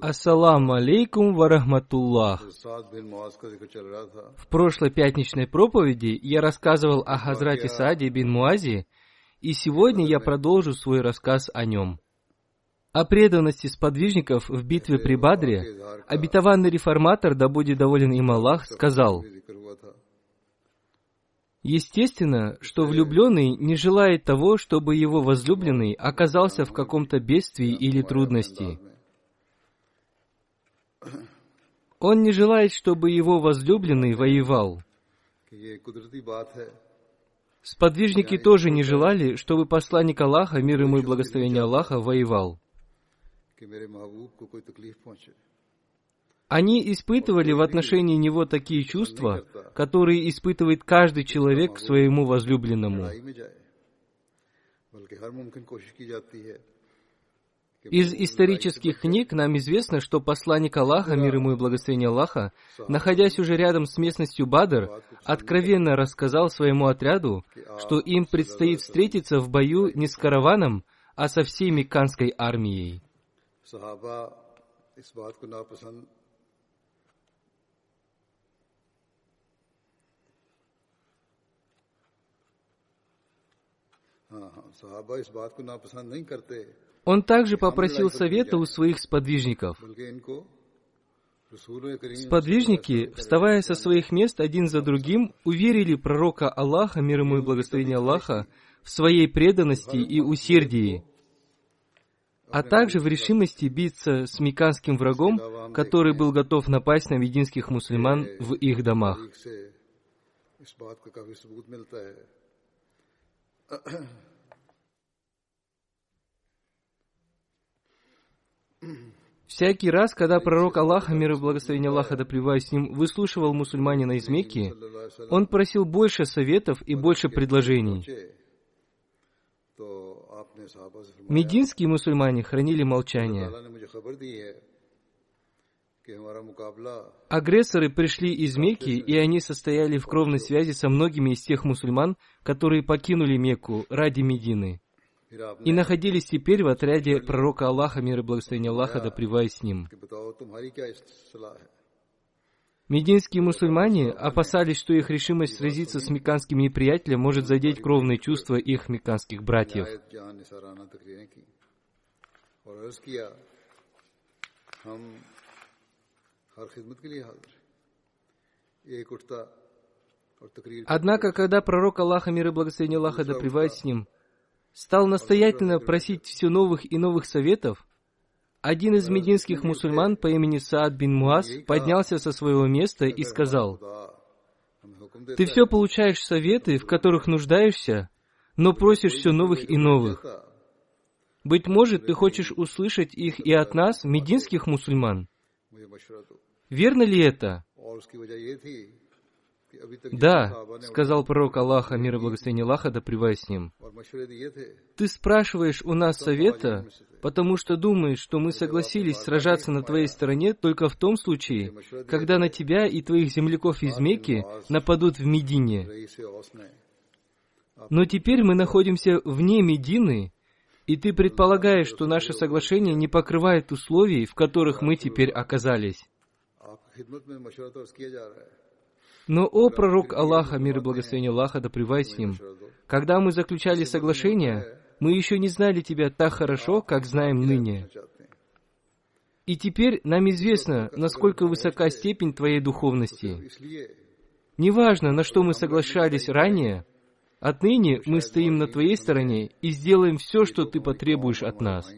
Ассаламу алейкум варахматуллах. В прошлой пятничной проповеди я рассказывал о Хазрате Сааде бин Муази, и сегодня я продолжу свой рассказ о нем. О преданности сподвижников в битве при Бадре обетованный реформатор, да будет доволен им Аллах, сказал, Естественно, что влюбленный не желает того, чтобы его возлюбленный оказался в каком-то бедствии или трудности – Он не желает, чтобы его возлюбленный воевал. Сподвижники тоже не желали, чтобы посланник Аллаха, мир ему и благословение Аллаха, воевал. Они испытывали в отношении него такие чувства, которые испытывает каждый человек к своему возлюбленному. Из исторических книг нам известно, что посланник Аллаха, мир ему и благословение Аллаха, находясь уже рядом с местностью Бадр, откровенно рассказал своему отряду, что им предстоит встретиться в бою не с караваном, а со всей мекканской армией. सहाबा इस बात को नापसंद हाँ हाँ सहाबा इस बात को नापसंद नहीं करते он также попросил совета у своих сподвижников. Сподвижники, вставая со своих мест один за другим, уверили пророка Аллаха, мир ему и благословение Аллаха, в своей преданности и усердии, а также в решимости биться с меканским врагом, который был готов напасть на мединских мусульман в их домах. Всякий раз, когда пророк Аллаха, мир и благословение Аллаха, да с ним, выслушивал мусульманина из Мекки, он просил больше советов и больше предложений. Мединские мусульмане хранили молчание. Агрессоры пришли из Мекки, и они состояли в кровной связи со многими из тех мусульман, которые покинули Мекку ради Медины и находились теперь в отряде пророка Аллаха, мир и благословение Аллаха, да с ним. Мединские мусульмане опасались, что их решимость сразиться с меканским неприятелем может задеть кровные чувства их меканских братьев. Однако, когда пророк Аллаха, мир и благословение Аллаха, да с ним, стал настоятельно просить все новых и новых советов, один из мединских мусульман по имени Саад бин Муаз поднялся со своего места и сказал, «Ты все получаешь советы, в которых нуждаешься, но просишь все новых и новых. Быть может, ты хочешь услышать их и от нас, мединских мусульман. Верно ли это? «Да», — сказал пророк Аллаха, мир и благословение Аллаха, да с ним. «Ты спрашиваешь у нас совета, потому что думаешь, что мы согласились сражаться на твоей стороне только в том случае, когда на тебя и твоих земляков из Мекки нападут в Медине. Но теперь мы находимся вне Медины, и ты предполагаешь, что наше соглашение не покрывает условий, в которых мы теперь оказались. Но, о пророк Аллаха, мир и благословение Аллаха, да с ним, когда мы заключали соглашение, мы еще не знали тебя так хорошо, как знаем ныне. И теперь нам известно, насколько высока степень твоей духовности. Неважно, на что мы соглашались ранее, отныне мы стоим на твоей стороне и сделаем все, что ты потребуешь от нас.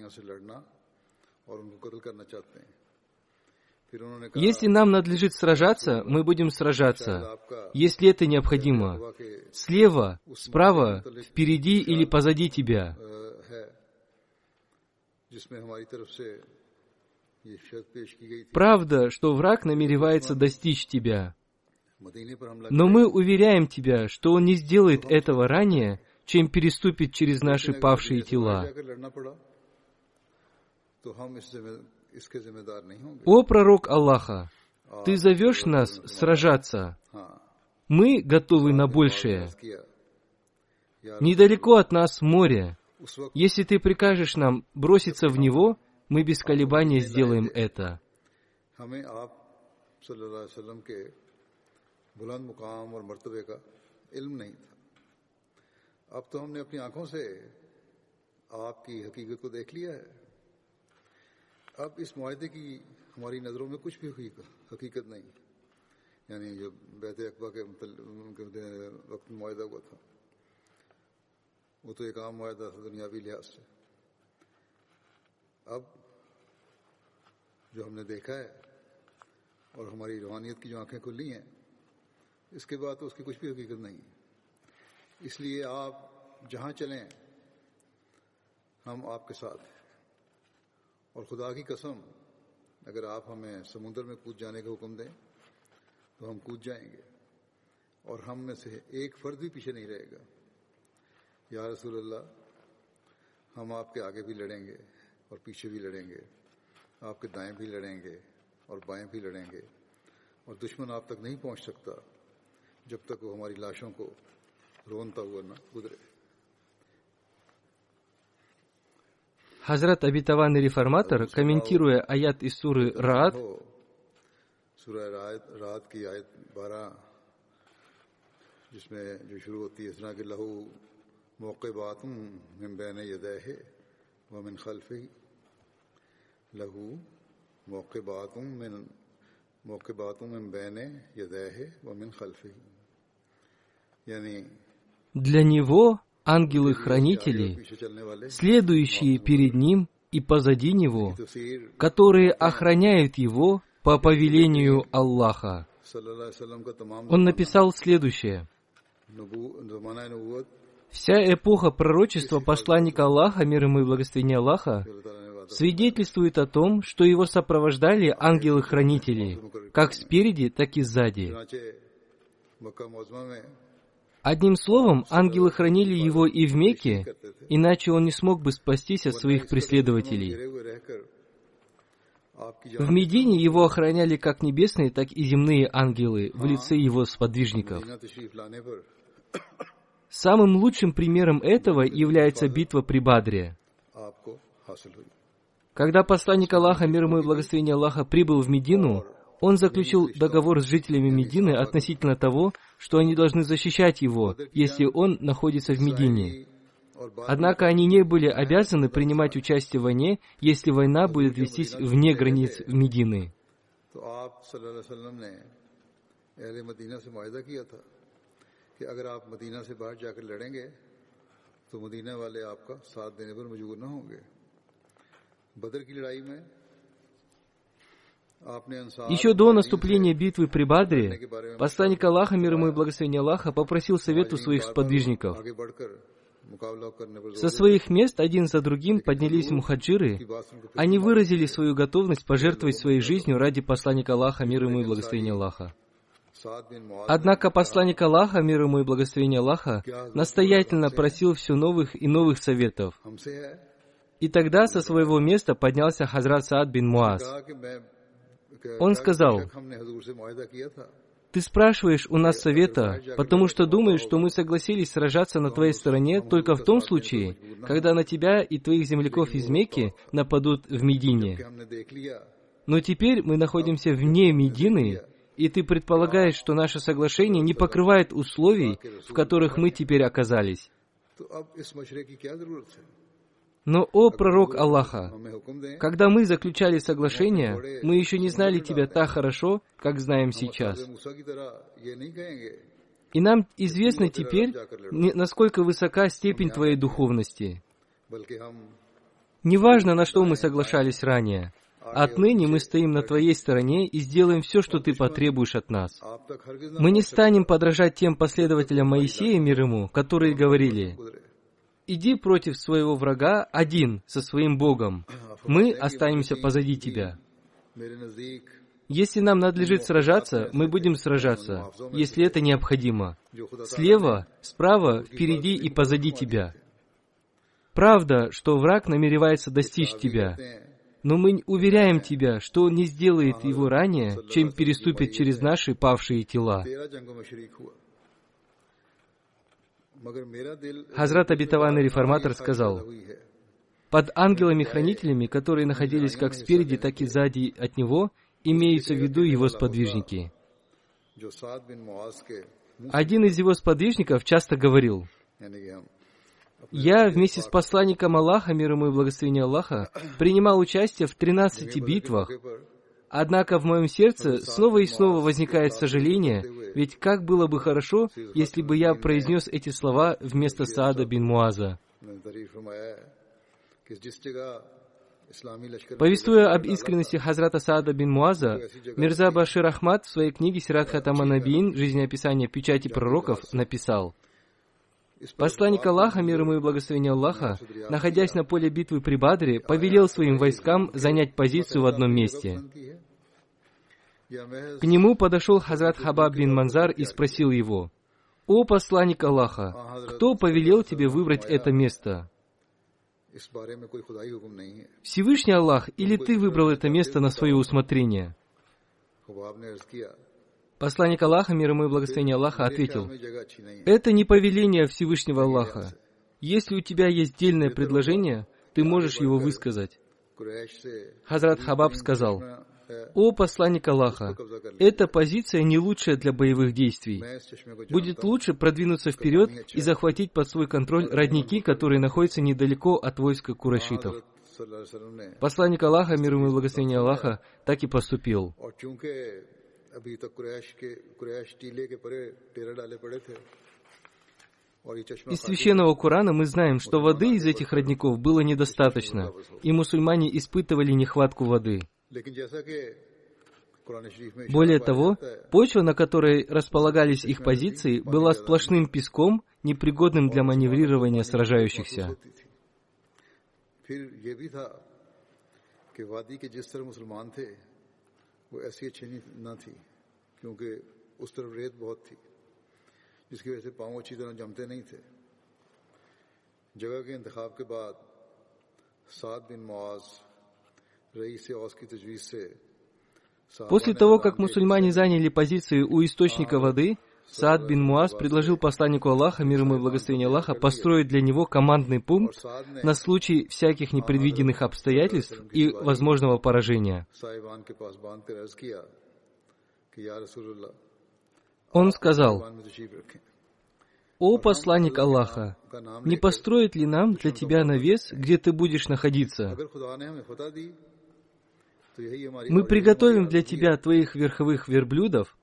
Если нам надлежит сражаться, мы будем сражаться, если это необходимо. Слева, справа, впереди или позади тебя. Правда, что враг намеревается достичь тебя. Но мы уверяем тебя, что он не сделает этого ранее, чем переступит через наши павшие тела. जाकर लड़ना पड़ा तो हम इस जिम्मे- इसके जिम्मेदार नहीं होंगे О пророк Аллаха, ты зовешь нас сражаться. हाँ Мы готовы на большее. अर्ज किया या Недалеко от нас море. उस वक्त Если ты прикажешь нам броситься в него, мы без колебания сделаем это. हमें आप सल्लल्लाहु अलैहि वसल्लम के बुलंद मुकाम और मर्तबे का इल्म नहीं था अब तो हमने अपनी आंखों से आपकी हकीकत को देख लिया है اب اس معاہدے کی ہماری نظروں میں کچھ بھی حقیقت نہیں۔ یعنی جو بیت اقبا کے وقت معاہدہ ہوا تھا۔ وہ تو ایک عام معاہدہ تھا، دنیاوی لحاظ سے۔ اب جو ہم نے دیکھا ہے اور ہماری روحانیت کی جو آنکھیں کھلی ہیں، اس کے بعد تو اس کی کچھ بھی حقیقت نہیں۔ ہے اس لیے آپ جہاں چلیں، ہم آپ کے ساتھ ہیں۔ اور خدا کی قسم، اگر آپ ہمیں سمندر میں کود جانے کا حکم دیں، تو ہم کود جائیں گے۔ اور ہم میں سے ایک فرد بھی پیچھے نہیں رہے گا۔ یا رسول اللہ، ہم آپ کے آگے بھی لڑیں گے اور پیچھے بھی لڑیں گے۔ آپ کے دائیں بھی لڑیں گے اور بائیں بھی لڑیں گے۔ اور دشمن آپ تک نہیں پہنچ سکتا جب تک وہ ہماری لاشوں کو رونتا ہوا نہ گزرے۔ Хазрат обетованный реформатор, комментируя аят из суры Раат, для него ангелы-хранители, следующие перед ним и позади него, которые охраняют его по повелению Аллаха. Он написал следующее. Вся эпоха пророчества посланника Аллаха, мир ему и благословения Аллаха, свидетельствует о том, что его сопровождали ангелы-хранители, как спереди, так и сзади. Одним словом, ангелы хранили его и в Мекке, иначе он не смог бы спастись от своих преследователей. В Медине его охраняли как небесные, так и земные ангелы в лице его сподвижников. Самым лучшим примером этого является битва при Бадре. Когда посланник Аллаха, мир ему и благословение Аллаха, прибыл в Медину, он заключил договор с жителями Медины относительно того, что они должны защищать его, если он находится в Медине. और बाद Однако они не были обязаны принимать участие в войне, если война будет вестись вне границ Медины. तो आप सल्लल्लाहु अलैहि वसल्लम ने अहले मदीना से माहिदा किया था कि अगर आप मदीना से बाहर जाकर लड़ेंगे तो मदीना वाले आपका साथ देने पर मजबूर न होंगे बदर की लड़ाई में आपने अंसार еще до наступления битвы при Бадре, посланник Аллаха, мир ему и благословение Аллаха, попросил совет у своих сподвижников. Со своих мест один за другим поднялись мухаджиры. Они выразили свою готовность пожертвовать своей жизнью ради посланника Аллаха, мир ему и благословения Аллаха. Однако посланник Аллаха, мир ему и благословение Аллаха, настоятельно просил все новых и новых советов. И тогда со своего места поднялся Хазрат Саад бин Муаз. Он сказал, «Ты спрашиваешь у нас совета, потому что думаешь, что мы согласились сражаться на твоей стороне только в том случае, когда на тебя и твоих земляков из Мекки нападут в Медине. Но теперь мы находимся вне Медины, и ты предполагаешь, что наше соглашение не покрывает условий, в которых мы теперь оказались. Но, о пророк Аллаха, когда мы заключали соглашение, мы еще не знали тебя так хорошо, как знаем сейчас. И нам известно теперь, насколько высока степень твоей духовности. Неважно, на что мы соглашались ранее. Отныне мы стоим на твоей стороне и сделаем все, что ты потребуешь от нас. Мы не станем подражать тем последователям Моисея, мир ему, которые говорили, иди против своего врага один со своим Богом. Мы останемся позади тебя. Если нам надлежит сражаться, мы будем сражаться, если это необходимо. Слева, справа, впереди и позади тебя. Правда, что враг намеревается достичь тебя, но мы уверяем тебя, что он не сделает его ранее, чем переступит через наши павшие тела. Хазрат обетованный реформатор сказал, «Под ангелами-хранителями, которые находились как спереди, так и сзади от него, имеются в виду его сподвижники». Один из его сподвижников часто говорил, «Я вместе с посланником Аллаха, мир ему и благословение Аллаха, принимал участие в 13 битвах, Однако в моем сердце снова и снова возникает сожаление, ведь как было бы хорошо, если бы я произнес эти слова вместо Саада бин Муаза. Повествуя об искренности Хазрата Саада бин Муаза, Мирза Башир Ахмад в своей книге «Сират Хатаманабин. Жизнеописание печати пророков» написал – Посланник Аллаха, мир ему и благословение Аллаха, находясь на поле битвы при Бадре, повелел своим войскам занять позицию в одном месте. К нему подошел Хазрат Хабаб бин Манзар и спросил его, «О посланник Аллаха, кто повелел тебе выбрать это место?» Всевышний Аллах, или ты выбрал это место на свое усмотрение? Посланник Аллаха, мир ему и благословение Аллаха, ответил, «Это не повеление Всевышнего Аллаха. Если у тебя есть дельное предложение, ты можешь его высказать». Хазрат Хабаб сказал, «О посланник Аллаха, эта позиция не лучшая для боевых действий. Будет лучше продвинуться вперед и захватить под свой контроль родники, которые находятся недалеко от войска курашитов». Посланник Аллаха, мир ему и благословение Аллаха, так и поступил. और चूंकि अभी तक कुरैश के कुरैश टीले के परे डेरा डाले पड़े थे और ये चश्मा Из священного Корана мы знаем, что воды из этих родников было недостаточно, и мусульмане испытывали нехватку воды. लेकिन जैसा कि कुरान शरीफ में Более इशारा того, पाया जाता है, почва, на которой располагались их позиции, была сплошным песком, непригодным для маневрирования сражающихся. होती थी फिर ये भी था कि वादी के जिस तरह मुसलमान थे После того, как мусульмане заняли позиции у источника воды, Саад бин Муаз предложил посланнику Аллаха, мир ему и благословение Аллаха, построить для него командный пункт на случай всяких непредвиденных обстоятельств и возможного поражения. Он сказал, «О посланник Аллаха, не построит ли нам для тебя навес, где ты будешь находиться? Мы приготовим для тебя твоих верховых верблюдов,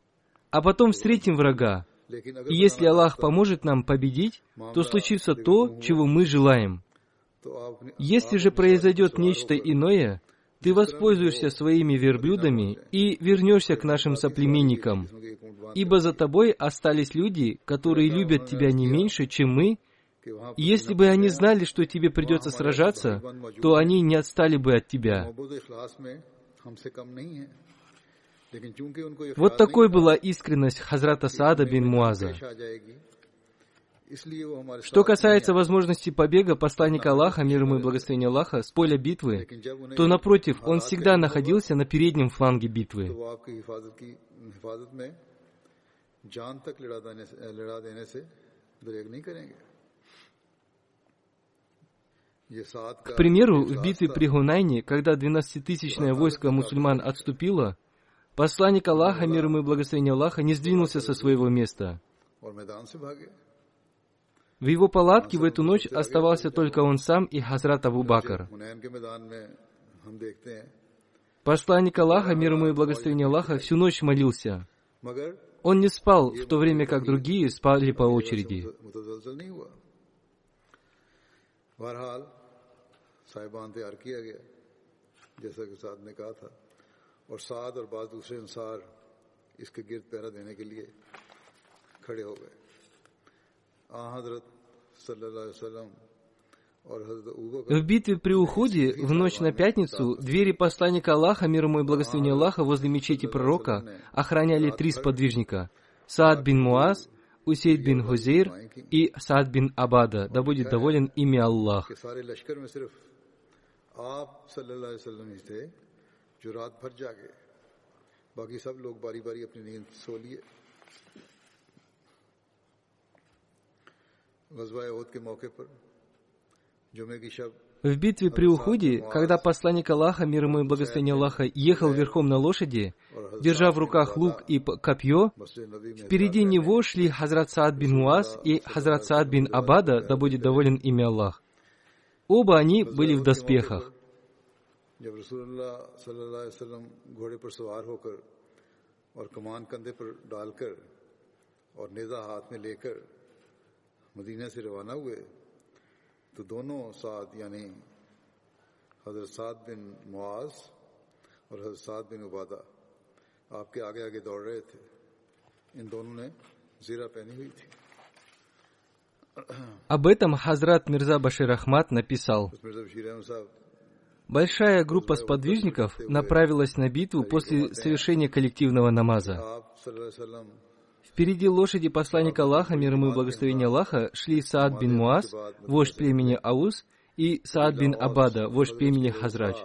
а потом встретим врага. И если Аллах поможет нам победить, то случится то, чего мы желаем. Если же произойдет нечто иное, ты воспользуешься своими верблюдами и вернешься к нашим соплеменникам, ибо за тобой остались люди, которые любят тебя не меньше, чем мы, и если бы они знали, что тебе придется сражаться, то они не отстали бы от тебя. Вот такой была искренность Хазрата Саада бин Муаза. Что касается возможности побега посланника Аллаха, мир ему и благословения Аллаха, с поля битвы, то, напротив, он всегда находился на переднем фланге битвы. К примеру, в битве при Гунайне, когда 12-тысячное войско мусульман отступило, посланник Аллаха, мир ему и благословения Аллаха, не сдвинулся со своего места. और मैदान से भागे В его палатке в эту ночь оставался только он сам и Хазрат Абу Бакр. हुनैन के मैदान में हम देखते हैं Посланник Аллаха, мир ему и благословения Аллаха, всю ночь молился. मगर Он не спал, в то время как другие спали по очереди. मुतजलजल नहीं हुआ बहरहाल साहिबान तैयार किया गया जैसा कि साद ने कहा था और साद और बाद दूसरे अंसार इसके गिर्द पहरा देने के लिए खड़े हो गए आ हजरत सल्लल्लाहु अलैहि वसल्लम और हजरत अबू बकर В битве при Уходе в ночь на пятницу двери посланника Аллаха, мир ему и благословения Аллаха, возле мечети пророка охраняли три сподвижника. Саад бин Муаз, Усейд бин Хузейр и Саад бин Абада, да будет доволен ими Аллах. जो रात भर जागे बाकी सब लोग बारी बारी अपनी नींद सो लिए गजवा ओद के मौके पर जुमे की शब В битве при Уходе, когда посланник Аллаха, мир ему и благословение Аллаха, ехал верхом на лошади, держа в руках лук и п- копье, मस्जिद नबी में впереди него шли Хазрат Саад бин Муаз и Хазрат Саад бин Абада, да будет доволен ими Аллах. Оба они были в доспехах. جب رسول اللہ صلی اللہ علیہ وسلم گھوڑے پر سوار ہو کر اور کمان کندھے پر ڈال کر اور نیزہ ہاتھ میں لے کر مدینہ سے روانہ ہوئے تو دونوں سعد یعنی حضرت سعد بن معاذ اور حضرت سعد بن عبادہ آپ کے آگے آگے دوڑ رہے تھے۔ ان دونوں نے زیرہ پہنی ہوئی تھی۔ اب حضرت مرزا بشیر احمد نے پیسا مرزا بشیر احمد صاحب Большая группа сподвижников направилась на битву после совершения коллективного намаза. Впереди лошади посланника Аллаха, мир ему и благословения Аллаха, шли Саад бин Муаз, вождь племени Ауз, и Саад бин Абада, вождь племени Хазрач.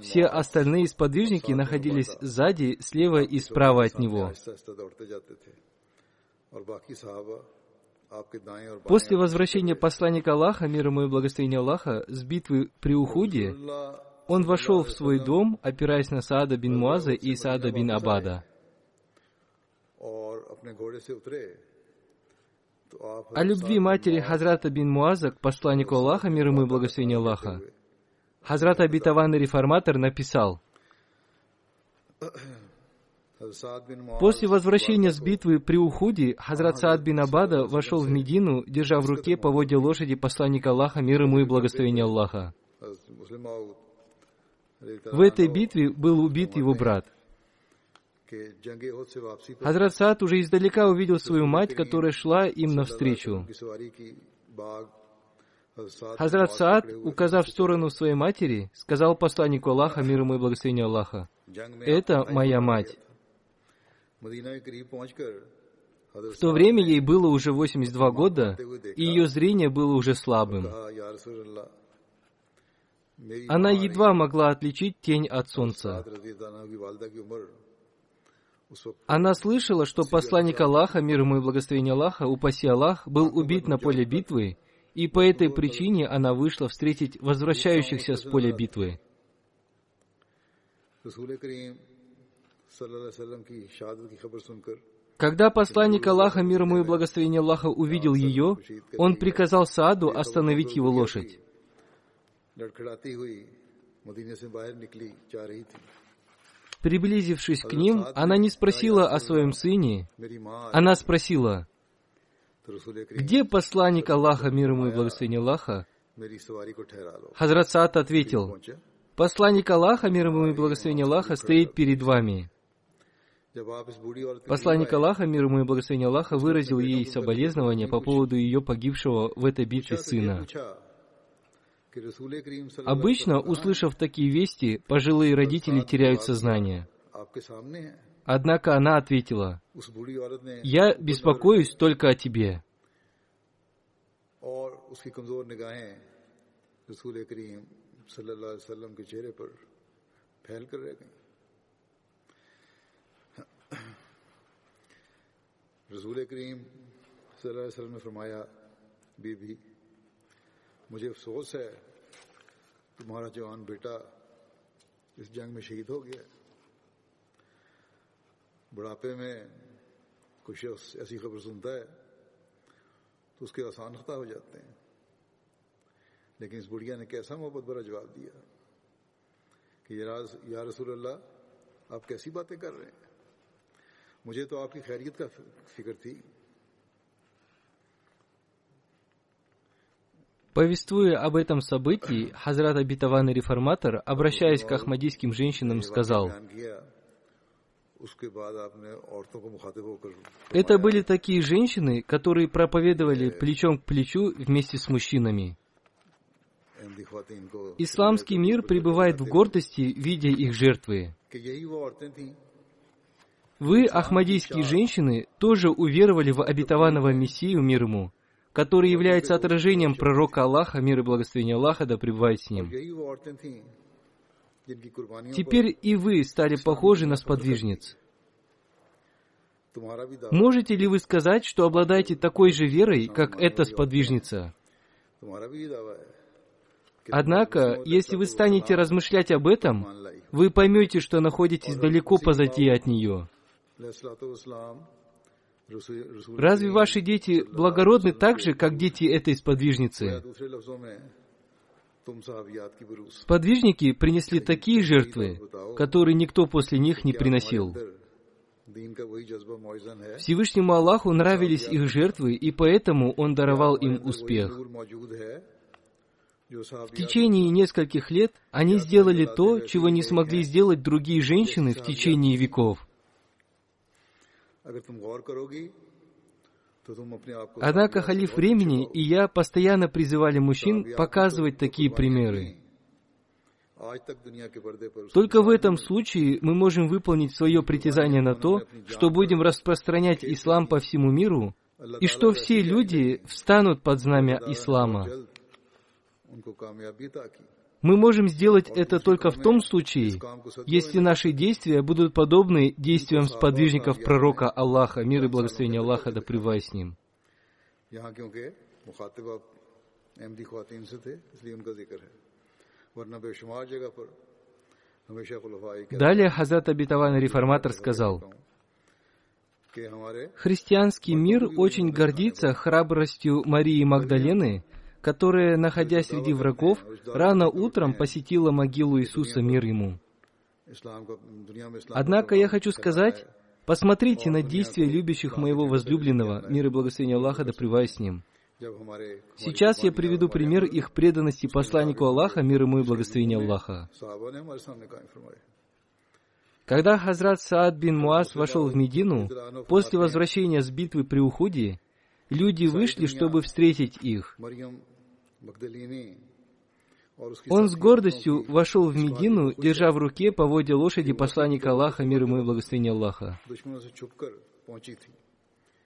Все остальные сподвижники находились сзади, слева и справа от него. После возвращения посланника Аллаха, мир ему и благословения Аллаха, с битвы при Ухуде, он вошел в свой дом, опираясь на Саада бин Муаза и Саада бин Абада. О любви матери Хазрата бин Муаза к посланнику Аллаха, мир ему и благословения Аллаха, Хазрат Абитаванный Реформатор написал, После возвращения с битвы при уходе Хазрат Саад бин Абада вошел в Медину, держа в руке поводья лошади посланника Аллаха, мир ему и благословение Аллаха. В этой битве был убит его брат. Хазрат Саад уже издалека увидел свою мать, которая шла им навстречу. Хазрат Саад, указав в сторону своей матери, сказал посланнику Аллаха, мир ему и благословение Аллаха, «Это моя мать». В то время ей было уже 82 года, и ее зрение было уже слабым. Она едва могла отличить тень от солнца. Она слышала, что посланник Аллаха, мир ему и благословение Аллаха, упаси Аллах, был убит на поле битвы, и по этой причине она вышла встретить возвращающихся с поля битвы. Когда посланник Аллаха, мир ему и благословение Аллаха, увидел ее, он приказал Сааду остановить его лошадь. Приблизившись к ним, она не спросила о своем сыне, она спросила, «Где посланник Аллаха, мир ему и благословение Аллаха?» Хазрат Саад ответил, «Посланник Аллаха, мир ему и благословение Аллаха, стоит перед вами». Посланник Аллаха, мир ему и благословение Аллаха, выразил ей соболезнования по поводу ее погибшего в этой битве сына. Обычно, услышав такие вести, пожилые родители теряют сознание. Однако она ответила, «Я беспокоюсь только о тебе». رسول رسول کریم صلی اللہ علیہ وسلم نے فرمایا، بی بی، مجھے افسوس ہے تمہارا جوان بیٹا اس جنگ میں شہید ہو گیا۔ بڑھاپے میں کچھ ایسی خبر سنتا ہے تو اس کے آسان خطا ہو جاتے ہیں۔ لیکن اس بڑھیا نے کیسا محبت بھرا جواب دیا کہ یا رسول اللہ، آپ کیسی باتیں کر رہے ہیں؟ Повествуя об этом событии, Хазрат Абитаван Реформатор, обращаясь к ахмадийским женщинам, сказал, это были такие женщины, которые проповедовали плечом к плечу вместе с мужчинами. Исламский мир пребывает в гордости, видя их жертвы. Вы, ахмадийские женщины, тоже уверовали в обетованного Мессию мир ему, который является отражением пророка Аллаха, мир и благословение Аллаха, да пребывает с ним. Теперь и вы стали похожи на сподвижниц. Можете ли вы сказать, что обладаете такой же верой, как эта сподвижница? Однако, если вы станете размышлять об этом, вы поймете, что находитесь далеко позади от нее. Разве ваши дети благородны так же, как дети этой сподвижницы? Сподвижники принесли такие жертвы, которые никто после них не приносил. Всевышнему Аллаху нравились их жертвы, и поэтому Он даровал им успех. В течение нескольких лет они сделали то, чего не смогли сделать другие женщины в течение веков. Однако халиф времени и я постоянно призывали мужчин показывать такие примеры. Только в этом случае мы можем выполнить свое притязание на то, что будем распространять ислам по всему миру, и что все люди встанут под знамя ислама. Мы можем сделать это только в том случае, если наши действия будут подобны действиям сподвижников пророка Аллаха, мир и благословение Аллаха да пребывай с ним. Далее Хазат Абитаван Реформатор сказал, Христианский мир очень гордится храбростью Марии Магдалины которая, находясь среди врагов, рано утром посетила могилу Иисуса мир ему. Однако я хочу сказать, посмотрите на действия любящих моего возлюбленного, мир и благословение Аллаха да с ним. Сейчас я приведу пример их преданности посланнику Аллаха, мир ему и благословение Аллаха. Когда Хазрат Саад бин Муаз вошел в Медину, после возвращения с битвы при уходе, люди вышли, чтобы встретить их. Он с гордостью вошел в Медину, держа в руке поводья лошади посланника Аллаха, мир ему и благословение Аллаха.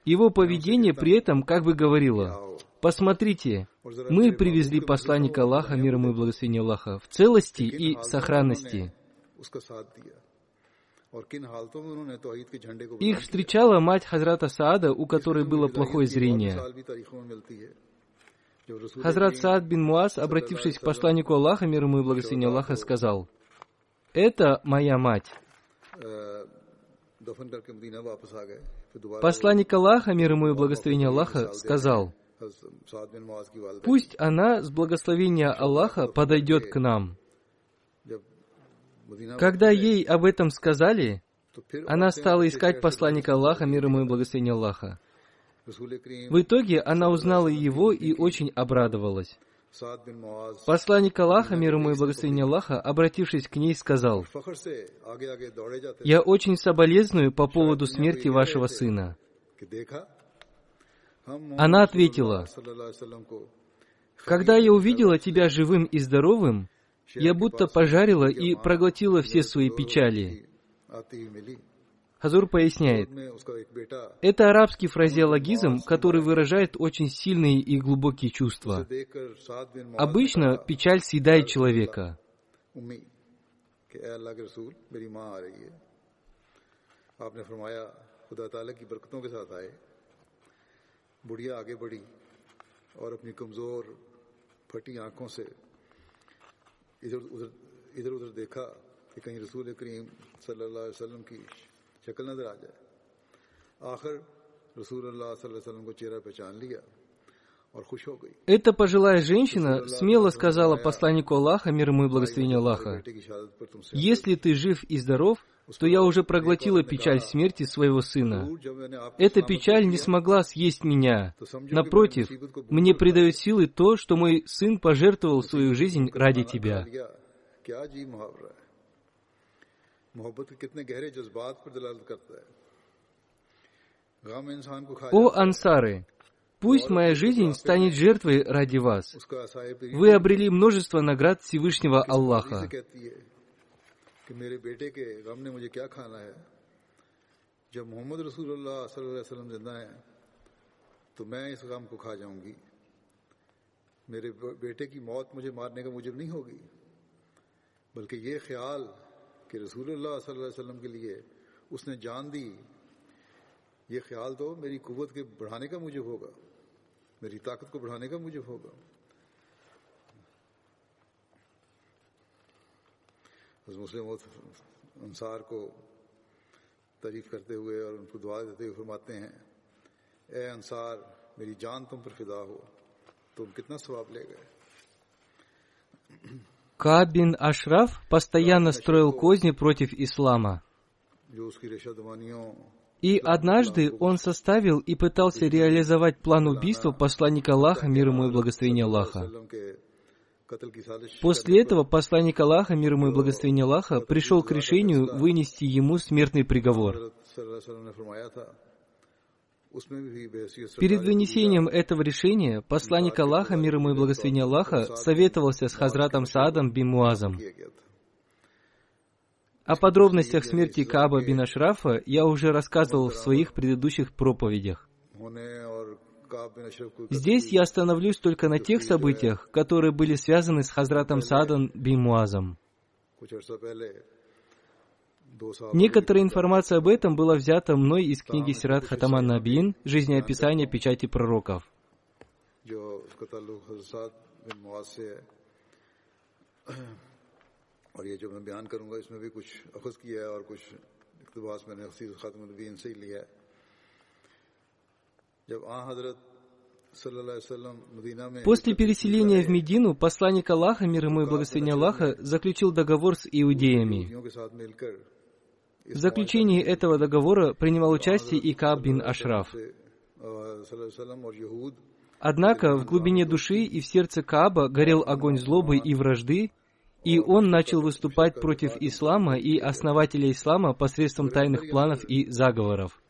Его поведение при этом как бы говорило, «Посмотрите, мы привезли посланника Аллаха, мир ему и благословение Аллаха, в целости и сохранности». Их встречала мать Хазрата Саада, у которой было плохое зрение. Хазрат Саад бин Муаз, обратившись к посланнику Аллаха, мир ему и благословение Аллаха, сказал, «Это моя мать». Посланник Аллаха, мир ему и благословение Аллаха, сказал, «Пусть она с благословения Аллаха подойдет к нам». Когда ей об этом сказали, она стала искать посланника Аллаха, мир ему и благословение Аллаха. В итоге она узнала его и очень обрадовалась. Посланник Аллаха, мир ему и благословение Аллаха, обратившись к ней, сказал, «Я очень соболезную по поводу смерти вашего сына». Она ответила, «Когда я увидела тебя живым и здоровым, я будто пожарила и проглотила все свои печали. आती ही मिली Хазур поясняет, में उसका एक बेटा это арабский фразеологизм, который выражает очень сильные и глубокие чувства. देखकर सात बिन मुआज Обычно печаль съедает человека. उम्मी कि ए अल्लाह के रसूल मेरी माँ आ रही है आपने फरमाया खुदा ताला की बरकतों के साथ आए बुढ़िया आगे बढ़ी और अपनी कमजोर फटी आंखों से इधर उधर इधर उधर देखा कि कहीं रसूल करीम सल्लल्लाहु अलैहि वसल्लम की शक्ल नजर आ जाए आखिर रसूल अल्लाह सल्लल्लाहु अलैहि वसल्लम को चेहरा पहचान लिया और खुश हो गई Эта пожилая женщина смело сказала посланнику Аллаха, мир ему и благословение Аллаха, बेटे की शहादत पर तुमसे «Если ты жив и здоров, то я уже проглотила печаль смерти своего сына. जब मैंने आपको Эта печаль не смогла съесть меня. Напротив, мне придает силы то, что мой сын пожертвовал свою жизнь ради тебя». محبت کے کتنے گہرے جذبات پر دلالت کرتا ہے غم انسان کو О ансары, пусть моя жизнь станет жертвой ради вас. Вы обрели множество наград Всевышнего Аллаха. جب محمد رسول تو میں اس کو کھا جاؤں گی میرے بیٹے کی موت مجھے مارنے کا مجب نہیں ہوگی بلکہ یہ خیال کہ رسول اللہ صلی اللہ علیہ وسلم کے لیے اس نے جان دی، یہ خیال تو میری قوت کے بڑھانے کا مجھے ہوگا، میری طاقت کو بڑھانے کا مجھے ہوگا۔ مسلم انصار کو تعریف کرتے ہوئے اور ان کو دعا دیتے ہوئے فرماتے ہیں، اے انصار، میری جان تم پر فدا ہو، تم کتنا ثواب لے گئے؟ Кабин Ашраф постоянно строил козни против ислама. И однажды он составил и пытался реализовать план убийства посланника Аллаха, мир ему и благословение Аллаха. После этого посланник Аллаха, мир ему и благословение Аллаха, пришел к решению вынести ему смертный приговор. Перед вынесением этого решения посланник Аллаха, мир ему и благословение Аллаха, советовался с Хазратом Саадом бин Муазом. О подробностях смерти Кааба бин Ашрафа я уже рассказывал в своих предыдущих проповедях. Здесь я остановлюсь только на тех событиях, которые были связаны с Хазратом Саадан бин Муазом. Некоторая информация об этом была взята мной из книги Сират Хатаман Набиин «Жизнеописание печати пророков». После переселения в Медину посланник Аллаха, мир ему и благословение Аллаха, заключил договор с иудеями. В заключении этого договора принимал участие и Кааб бин Ашраф. Однако в глубине души и в сердце Кааба горел огонь злобы и вражды, и он начал выступать против ислама и основателя ислама посредством тайных планов и заговоров.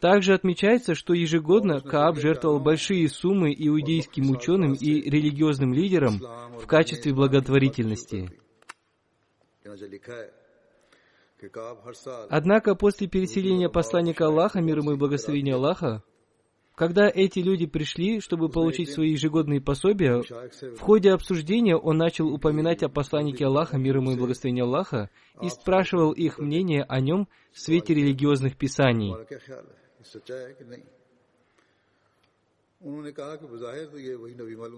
Также отмечается, что ежегодно Кааб жертвовал большие суммы иудейским ученым и религиозным лидерам в качестве благотворительности. Однако после переселения посланника Аллаха, мир ему и благословения Аллаха, когда эти люди пришли, чтобы получить свои ежегодные пособия, в ходе обсуждения он начал упоминать о посланнике Аллаха, мир ему и благословение Аллаха, и спрашивал их мнение о нем в свете религиозных писаний.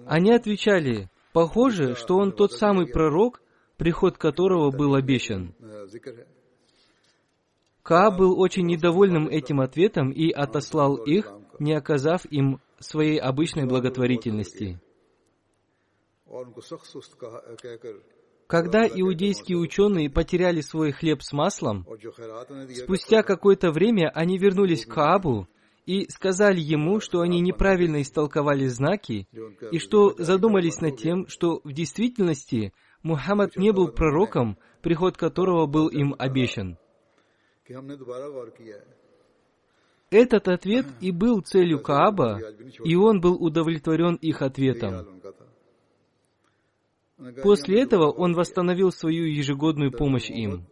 Они отвечали, похоже, что он тот самый пророк, приход которого был обещан. Ка был очень недовольным этим ответом и отослал их, не оказав им своей обычной благотворительности. Когда иудейские ученые потеряли свой хлеб с маслом, спустя какое-то время они вернулись к Каабу и сказали ему, что они неправильно истолковали знаки и что задумались над тем, что в действительности – Мухаммад не был пророком, приход которого был им обещан. Этот ответ и был целью Кааба, и он был удовлетворен их ответом. После этого он восстановил свою ежегодную помощь им.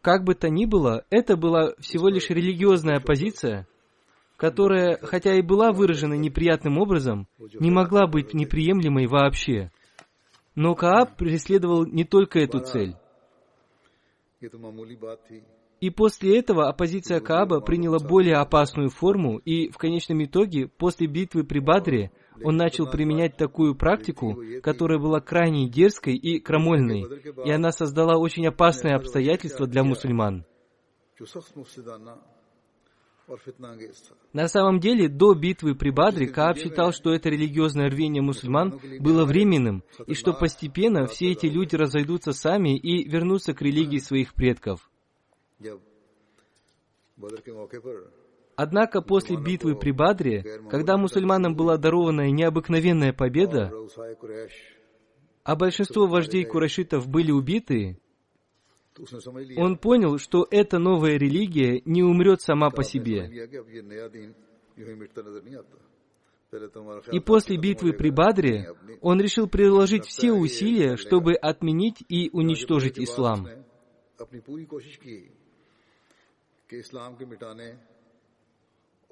Как бы то ни было, это была всего лишь религиозная позиция, которая, хотя и была выражена неприятным образом, не могла быть неприемлемой вообще. Но Кааб преследовал не только эту цель. И после этого оппозиция Кааба приняла более опасную форму, и в конечном итоге, после битвы при Бадре, он начал применять такую практику, которая была крайне дерзкой и крамольной, и она создала очень опасные обстоятельства для мусульман. На самом деле, до битвы при Бадре Кааб считал, что это религиозное рвение мусульман было временным, и что постепенно все эти люди разойдутся сами и вернутся к религии своих предков. Однако после битвы при Бадре, когда мусульманам была дарована необыкновенная победа, а большинство вождей курайшитов были убиты, он понял, что эта новая религия не умрет сама по себе. И после битвы при Бадре он решил приложить все усилия, чтобы отменить и уничтожить ислам.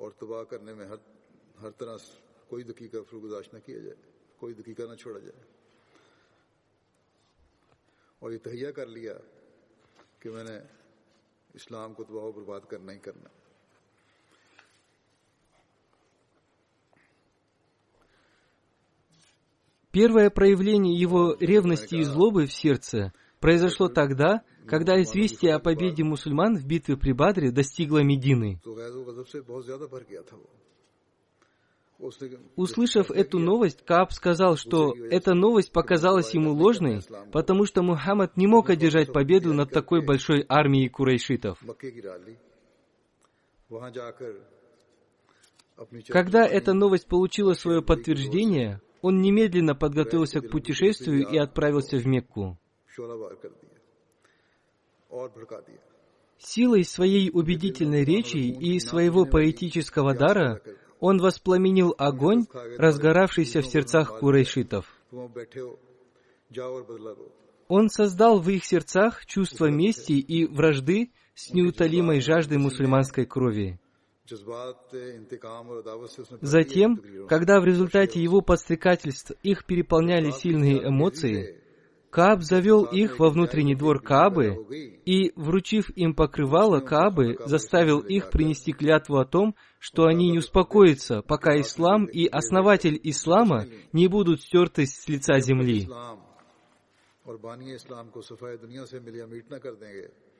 और तबाह करने में हर हर तरह कोई दकीका फरुगदाश न किया जाए कोई दकीका न छोड़ा जाए और ये तहिया कर लिया Первое проявление его ревности и злобы в сердце произошло тогда, когда известие о победе мусульман в битве при Бадре достигло Медины. Услышав эту новость, Кааб сказал, что эта новость показалась ему ложной, потому что Мухаммад не мог одержать победу над такой большой армией курайшитов. Когда эта новость получила свое подтверждение, он немедленно подготовился к путешествию и отправился в Мекку. Силой своей убедительной речи и своего поэтического дара он воспламенил огонь, разгоравшийся в сердцах курайшитов. Он создал в их сердцах чувство мести и вражды с неутолимой жаждой мусульманской крови. Затем, когда в результате его подстрекательств их переполняли сильные эмоции, Кааб завел их во внутренний двор Каабы и, вручив им покрывало Каабы, заставил их принести клятву о том, что они не успокоятся, пока ислам и основатель ислама не будут стерты с лица земли.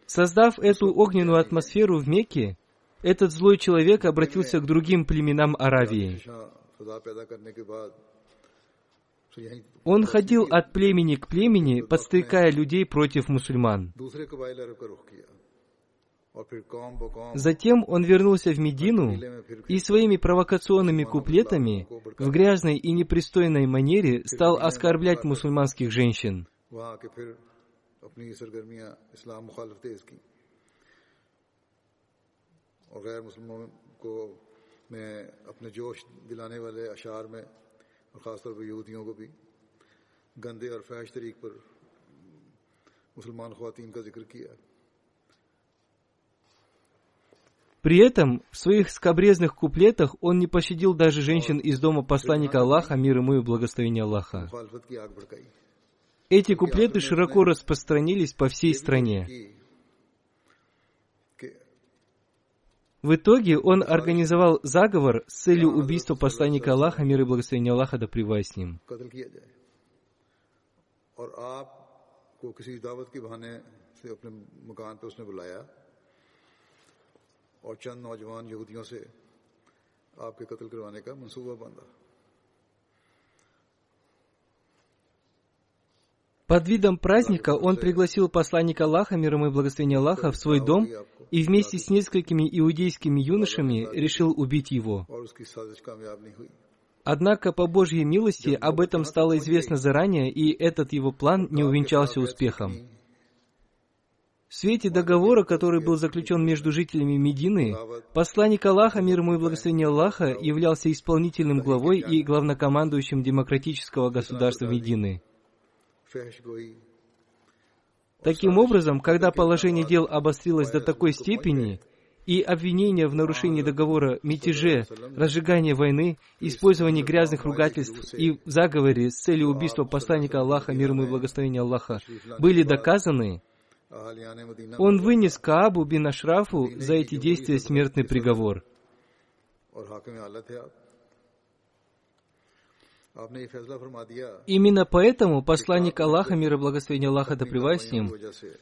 Создав эту огненную атмосферу в Мекке, этот злой человек обратился к другим племенам Аравии. Он ходил от племени к племени, подстрекая людей против мусульман. Затем он вернулся в Медину и своими провокационными куплетами в грязной и непристойной манере стал оскорблять мусульманских женщин. مسلمان خواتین کا ذکر کیا При этом в своих скобрезных куплетах он не пощадил даже женщин из дома посланника Аллаха, мир ему и благословение Аллаха. Эти куплеты широко распространились по всей стране. В итоге он организовал заговор с целью убийства посланника Аллаха, мир и благословение Аллаха, да с ним. और चंद नौजवान यहूदियों से आपके कत्ल करवाने का मंसूबा बांधा под видом праздника он пригласил посланника Аллаха, мир ему и благословение Аллаха, в свой дом и вместе с несколькими иудейскими юношами решил убить его. Однако, по Божьей милости, об этом стало известно заранее, и этот его план не увенчался успехом. В свете договора, который был заключен между жителями Медины, посланник Аллаха, мир ему и благословение Аллаха, являлся исполнительным главой и главнокомандующим демократического государства Медины. Таким образом, когда положение дел обострилось до такой степени, и обвинения в нарушении договора, мятеже, разжигании войны, использовании грязных ругательств и заговоре с целью убийства посланника Аллаха, мир ему и благословение Аллаха, были доказаны, он вынес Каабу бин Ашрафу за эти действия смертный приговор. Именно поэтому посланник Аллаха, мир и благословение Аллаха да с ним,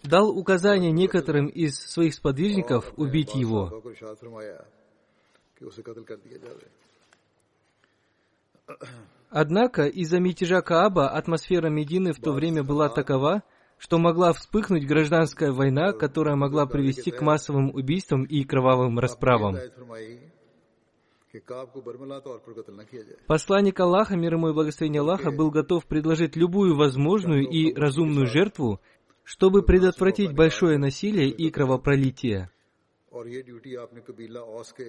дал указание некоторым из своих сподвижников убить его. Однако из-за мятежа Кааба атмосфера Медины в то время была такова, что могла вспыхнуть гражданская война, которая могла привести к массовым убийствам и кровавым расправам. Посланник Аллаха, мир ему и благословение Аллаха, был готов предложить любую возможную и разумную жертву, чтобы предотвратить большое насилие и кровопролитие.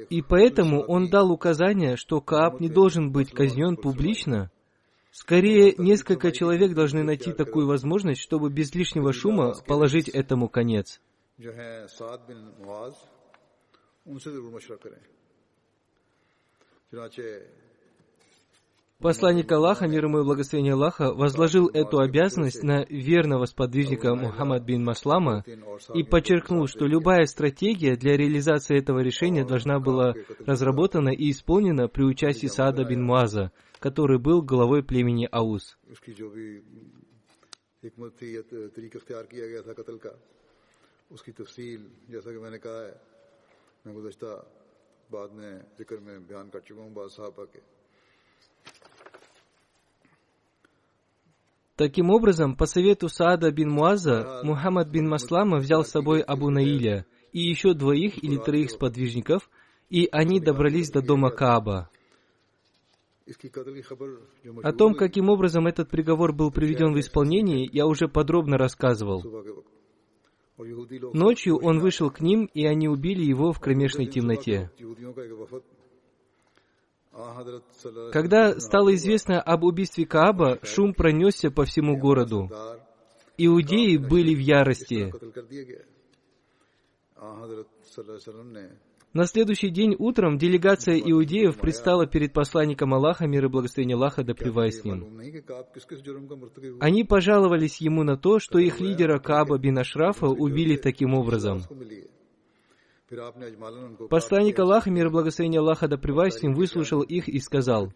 И поэтому он дал указание, что Кааб не должен быть казнен публично, Скорее, несколько человек должны найти такую возможность, чтобы без лишнего шума положить этому конец. Посланник Аллаха, мир ему и благословение Аллаха, возложил эту обязанность на верного сподвижника Мухаммад бин Маслама и подчеркнул, что любая стратегия для реализации этого решения должна была разработана и исполнена при участии Саада бин Муаза, который был главой племени Аус. उसकी जो भी हिकमत थी या तरीका अख्तियार किया गया था कत्ल का उसकी तफसील जैसा कि मैंने कहा है मैं गुजशत बाद में जिक्र में बयान कर चुका हूँ बाद साहबा के Таким образом, по совету Саада бин Муаза, Мухаммад бин Маслама взял с собой Абу Наиля и еще двоих или троих сподвижников, и они добрались до дома Кааба. О том, каким образом этот приговор был приведен в исполнение, я уже подробно рассказывал. Ночью он вышел к ним, и они убили его в кромешной темноте. Когда стало известно об убийстве Кааба, шум пронесся по всему городу. Иудеи были в ярости. На следующий день утром делегация иудеев предстала перед посланником Аллаха, мир и благословение Аллаха, да с ним. Они пожаловались ему на то, что их лидера Кааба бин Ашрафа убили таким образом. Посланник Аллаха, мир и благословение Аллаха да пребывает с ним, выслушал их и сказал,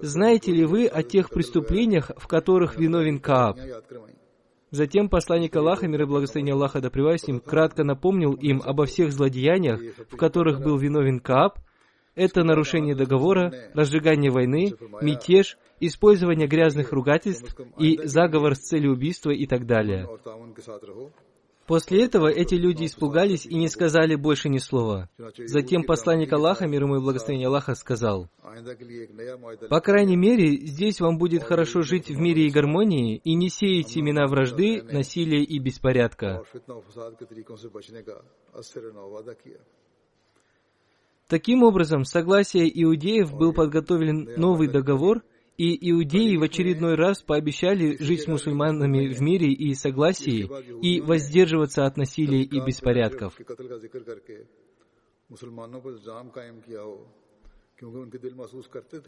«Знаете ли вы о тех преступлениях, в которых виновен Кааб?» Затем посланник Аллаха, мир и благословение Аллаха да пребывает с ним, кратко напомнил им обо всех злодеяниях, в которых был виновен Кааб, это нарушение договора, разжигание войны, мятеж, использование грязных ругательств и заговор с целью убийства и так далее. После этого эти люди испугались и не сказали больше ни слова. Затем посланник Аллаха, мир ему и благословение Аллаха, сказал, «По крайней мере, здесь вам будет хорошо жить в мире и гармонии и не сеять семена вражды, насилия и беспорядка». Таким образом, согласие иудеев был подготовлен новый договор – и иудеи в очередной раз пообещали жить с мусульманами в мире и согласии и воздерживаться от насилия и беспорядков.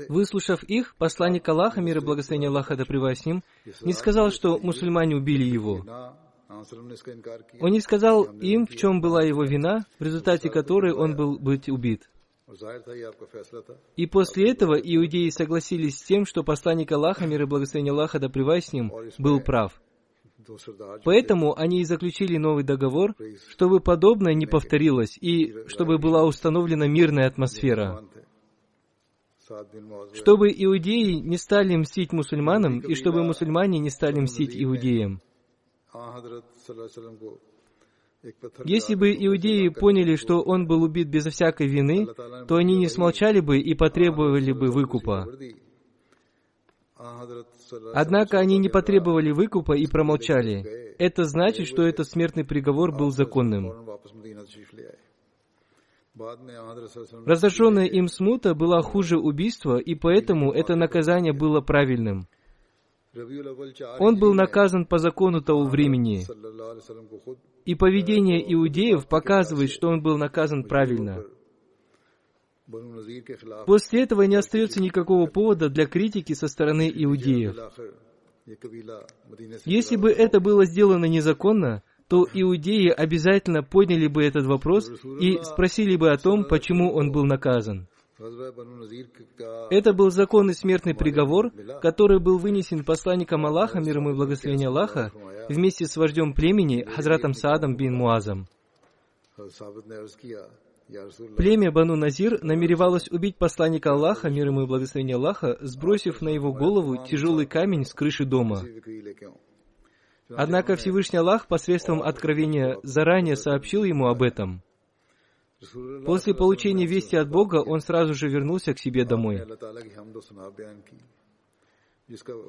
Выслушав их, посланник Аллаха, мир и благословение Аллаха да с не сказал, что мусульмане убили его. Он не сказал им, в чем была его вина, в результате которой он был быть убит. И после этого иудеи согласились с тем, что посланник Аллаха, мир и благословение Аллаха, да с ним, был прав. Поэтому они и заключили новый договор, чтобы подобное не повторилось и чтобы была установлена мирная атмосфера. Чтобы иудеи не стали мстить мусульманам и чтобы мусульмане не стали мстить иудеям. Если бы иудеи поняли, что он был убит безо всякой вины, то они не смолчали бы и потребовали бы выкупа. Однако они не потребовали выкупа и промолчали. Это значит, что этот смертный приговор был законным. Разожженная им смута была хуже убийства, и поэтому это наказание было правильным. Он был наказан по закону того времени. И поведение иудеев показывает, что он был наказан правильно. После этого не остается никакого повода для критики со стороны иудеев. Если бы это было сделано незаконно, то иудеи обязательно подняли бы этот вопрос и спросили бы о том, почему он был наказан. Это был законный смертный приговор, который был вынесен посланником Аллаха, мир ему и благословение Аллаха, вместе с вождем племени Хазратом Саадом бин Муазом. Племя Бану Назир намеревалось убить посланника Аллаха, мир ему и благословение Аллаха, сбросив на его голову тяжелый камень с крыши дома. Однако Всевышний Аллах посредством откровения заранее сообщил ему об этом. После получения вести от Бога он сразу же вернулся к себе домой.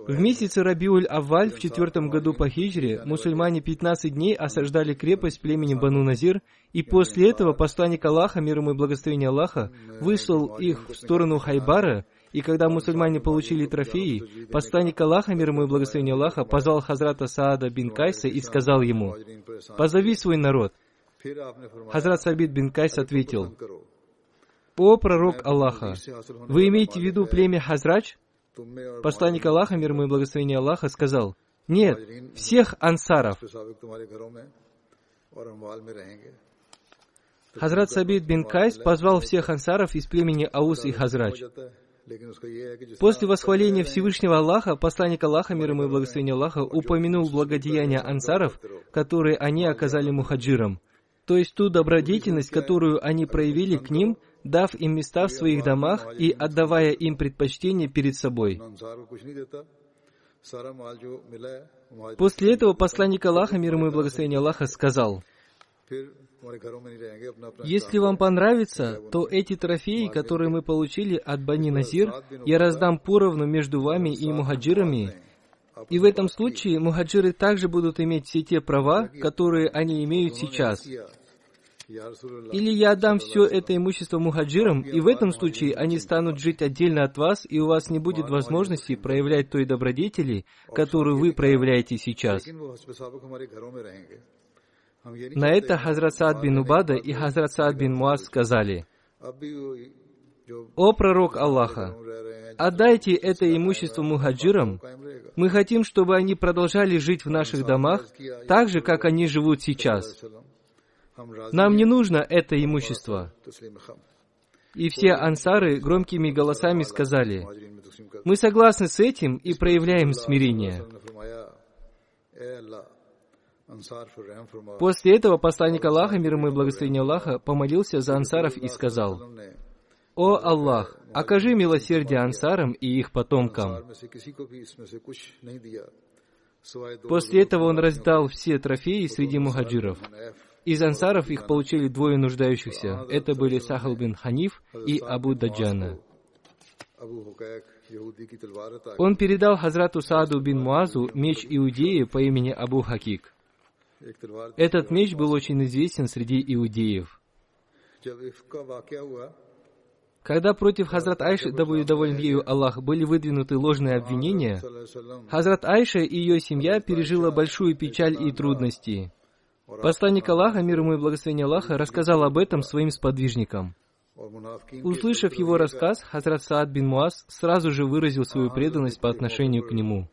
В месяце Рабиуль Авваль в четвертом году по хиджре мусульмане 15 дней осаждали крепость племени Бану Назир, и после этого посланник Аллаха, мир ему и благословение Аллаха, выслал их в сторону Хайбара, и когда мусульмане получили трофеи, посланник Аллаха, мир ему и благословение Аллаха, позвал Хазрата Саада бин Кайса и сказал ему, «Позови свой народ». Хазрат Сабид бин Кайс ответил, «О пророк Аллаха, вы имеете в виду племя Хазрач?» Посланник Аллаха, мир ему и благословение Аллаха, сказал, «Нет, всех ансаров». Хазрат Сабид бин Кайс позвал всех ансаров из племени Аус и Хазрач. После восхваления Всевышнего Аллаха, посланник Аллаха, мир ему и благословение Аллаха, упомянул благодеяния ансаров, которые они оказали мухаджирам, то есть ту добродетельность, которую они проявили к ним, дав им места в своих домах и отдавая им предпочтение перед собой. После этого посланник Аллаха, мир ему и благословение Аллаха, сказал, если вам понравится, то эти трофеи, которые мы получили от Бани Назир, я раздам поровну между вами и мухаджирами. И в этом случае мухаджиры также будут иметь все те права, которые они имеют сейчас. Или я отдам все это имущество мухаджирам, и в этом случае они станут жить отдельно от вас, и у вас не будет возможности проявлять той добродетели, которую вы проявляете сейчас. На это Хазрат Саад бин Убада и Хазрат Саад бин Муаз сказали, «О пророк Аллаха, отдайте это имущество мухаджирам. Мы хотим, чтобы они продолжали жить в наших домах так же, как они живут сейчас. Нам не нужно это имущество». И все ансары громкими голосами сказали, «Мы согласны с этим и проявляем смирение». После этого посланник Аллаха, мир ему и благословение Аллаха, помолился за ансаров и сказал, «О Аллах, окажи милосердие ансарам и их потомкам». После этого он раздал все трофеи среди мухаджиров. Из ансаров их получили двое нуждающихся. Это были Сахал бин Ханиф и Абу Даджана. Он передал Хазрату Сааду бин Муазу меч Иудеи по имени Абу Хакик. Этот меч был очень известен среди иудеев. Когда против Хазрат Айши, да будет доволен ею Аллах, были выдвинуты ложные обвинения, Хазрат Айша и ее семья пережила большую печаль и трудности. Посланник Аллаха, мир ему и благословение Аллаха, рассказал об этом своим сподвижникам. Услышав его рассказ, Хазрат Саад бин Муаз сразу же выразил свою преданность по отношению к нему.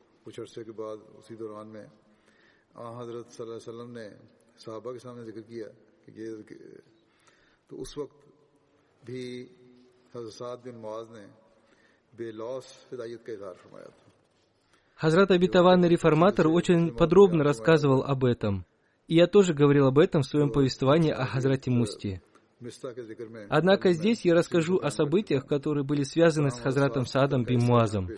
तो उस वक्त भी Хазрат Абитаванный реформатор очень подробно рассказывал об этом. И я тоже говорил об этом в своем повествовании о Хазрате Мусти. Однако здесь я расскажу о событиях, которые были связаны с Хазратом Садом бин Муазом.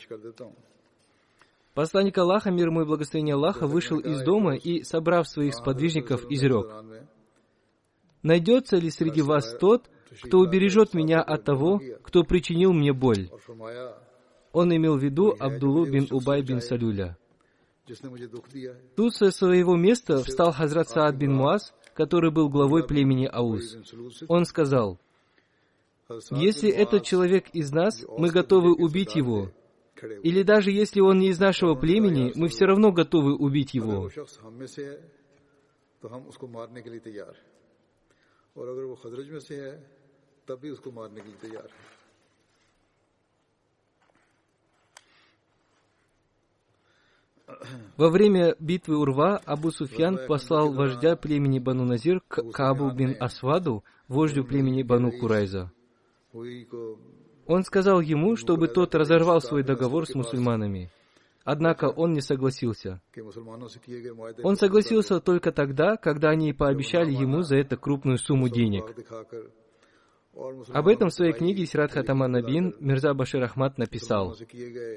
Посланник Аллаха, мир ему и благословение Аллаха, вышел из дома и, собрав своих сподвижников, изрек. «Найдется ли среди вас тот, кто убережет меня от того, кто причинил мне боль?» Он имел в виду Абдуллу бин Убай бин Салюля. जिसने मुझे दुख दिया है Тут со своего места встал Хазрат Саад бин Муаз, который был главой племени Аус. बिन सलूल से Он сказал, हजरत если этот человек из нас, мы готовы убить его. खड़े हुए Или даже если он не из нашего племени, мы все равно готовы убить अगर वो его. शख्स हम में से है तो हम उसको मारने के लिए तैयार हैं और अगर वो खजरज में से है तब भी उसको मारने के लिए तैयार है Во время битвы Урва Абу Суфьян послал вождя племени Бану Назир к Каабу бин Асваду, вождю племени Бану Курайза. हुई को Он сказал ему, чтобы тот разорвал свой договор с мусульманами. Однако он не согласился. कि मुसलमानों से किए गए मुआहदे Он согласился только тогда, когда они пообещали ему за это крупную сумму денег. को दिखाकर और Об этом в своей книге Сират Хатама Набин Мирза Башир Ахмад написал. मुसलमानों से किए गए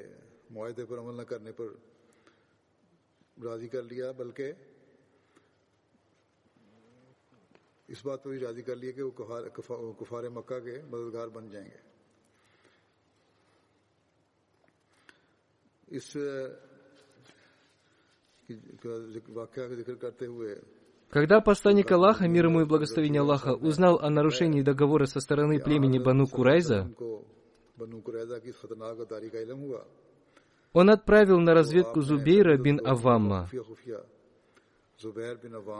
मुआहदे पर अमल न करने पर राजी कर लिया बल्कि इस बात पर भी राजी कर लिया कि वो कुफार कुफा- कुफार मक्का के मददगार बन जाएंगे इस वाक्य का जिक्र करते हुए когда посланник Аллаха, мир ему и благословение Аллаха, узнал о нарушении договора со стороны племени Бану Курайза, он отправил на разведку Зубейра бин Авамма.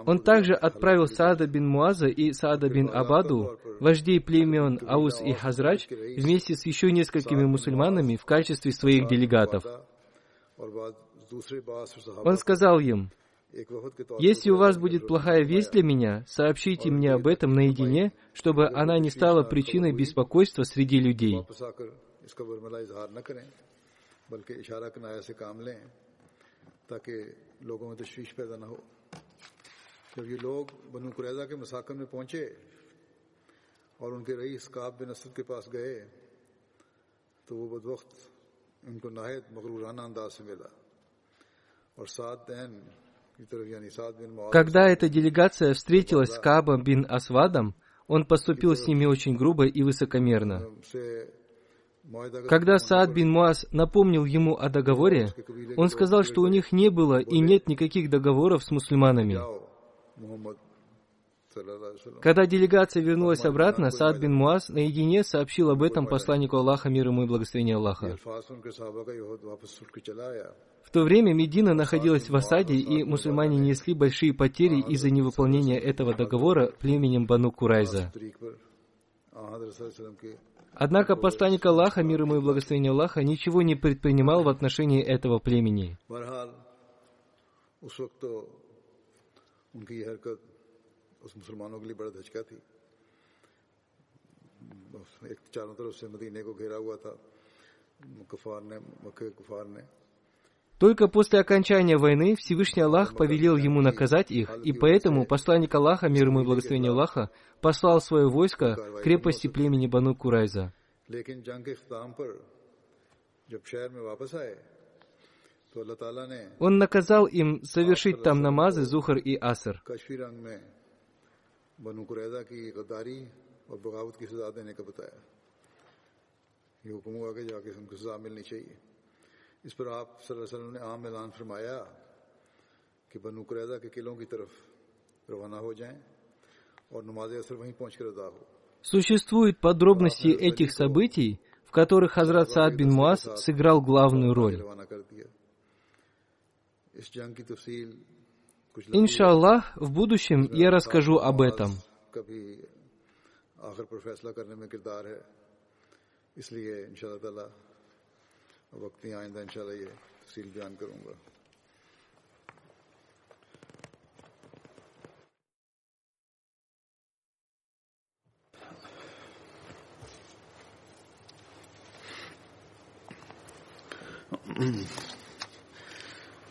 Он также отправил Саада бин Муаза и Саада бин Абаду, вождей племен Аус и Хазрач, вместе с еще несколькими мусульманами в качестве своих делегатов. Он сказал им, если у вас будет плохая весть для меня, сообщите мне об этом наедине, чтобы она не стала причиной беспокойства среди людей. جب یہ لوگ بنو قریضہ کے مساکن میں پہنچے اور ان کے رئیس کاب بن اسد کے پاس گئے تو وہ بد وقت ان کو نہایت مغرورانہ انداز سے ملا اور سات دہن когда эта делегация встретилась с Каабом бин Асвадом, он поступил с ними очень грубо и высокомерно. Когда Саад бин Муаз напомнил ему о договоре, он сказал, что у них не было и нет никаких договоров с мусульманами. Когда делегация вернулась обратно, Саад бин Муаз наедине сообщил об этом посланнику Аллаха, мир ему и благословение Аллаха. В то время Медина находилась в осаде, и мусульмане несли большие потери из-за невыполнения этого договора племенем Бану Курайза. Однако посланник Аллаха, мир ему и благословение Аллаха, ничего не предпринимал в отношении этого племени. Только после окончания войны Всевышний Аллах повелел ему наказать их, и поэтому посланник Аллаха, мир ему и благословение Аллаха, послал свое войско в крепости племени Бану Курайза. Он наказал им совершить там намазы Зухар и Аср. कश्मीर रंग में बनु कुरैदा की गद्दारी और बगावत की सजा देने का बताया ये हुक्म हुआ कि जाके उनको सजा मिलनी चाहिए इस पर आप सल्लल्लाहु अलैहि वसल्लम ने आम ऐलान फरमाया कि बनु कुरैदा के किलों की तरफ रवाना हो जाएं और नमाज असर वहीं पहुंच कर अदा हो Существуют подробности этих событий, в которых Хазрат Саад бин Муаз сыграл главную роль. Иншаллах, в будущем я расскажу об этом. कभी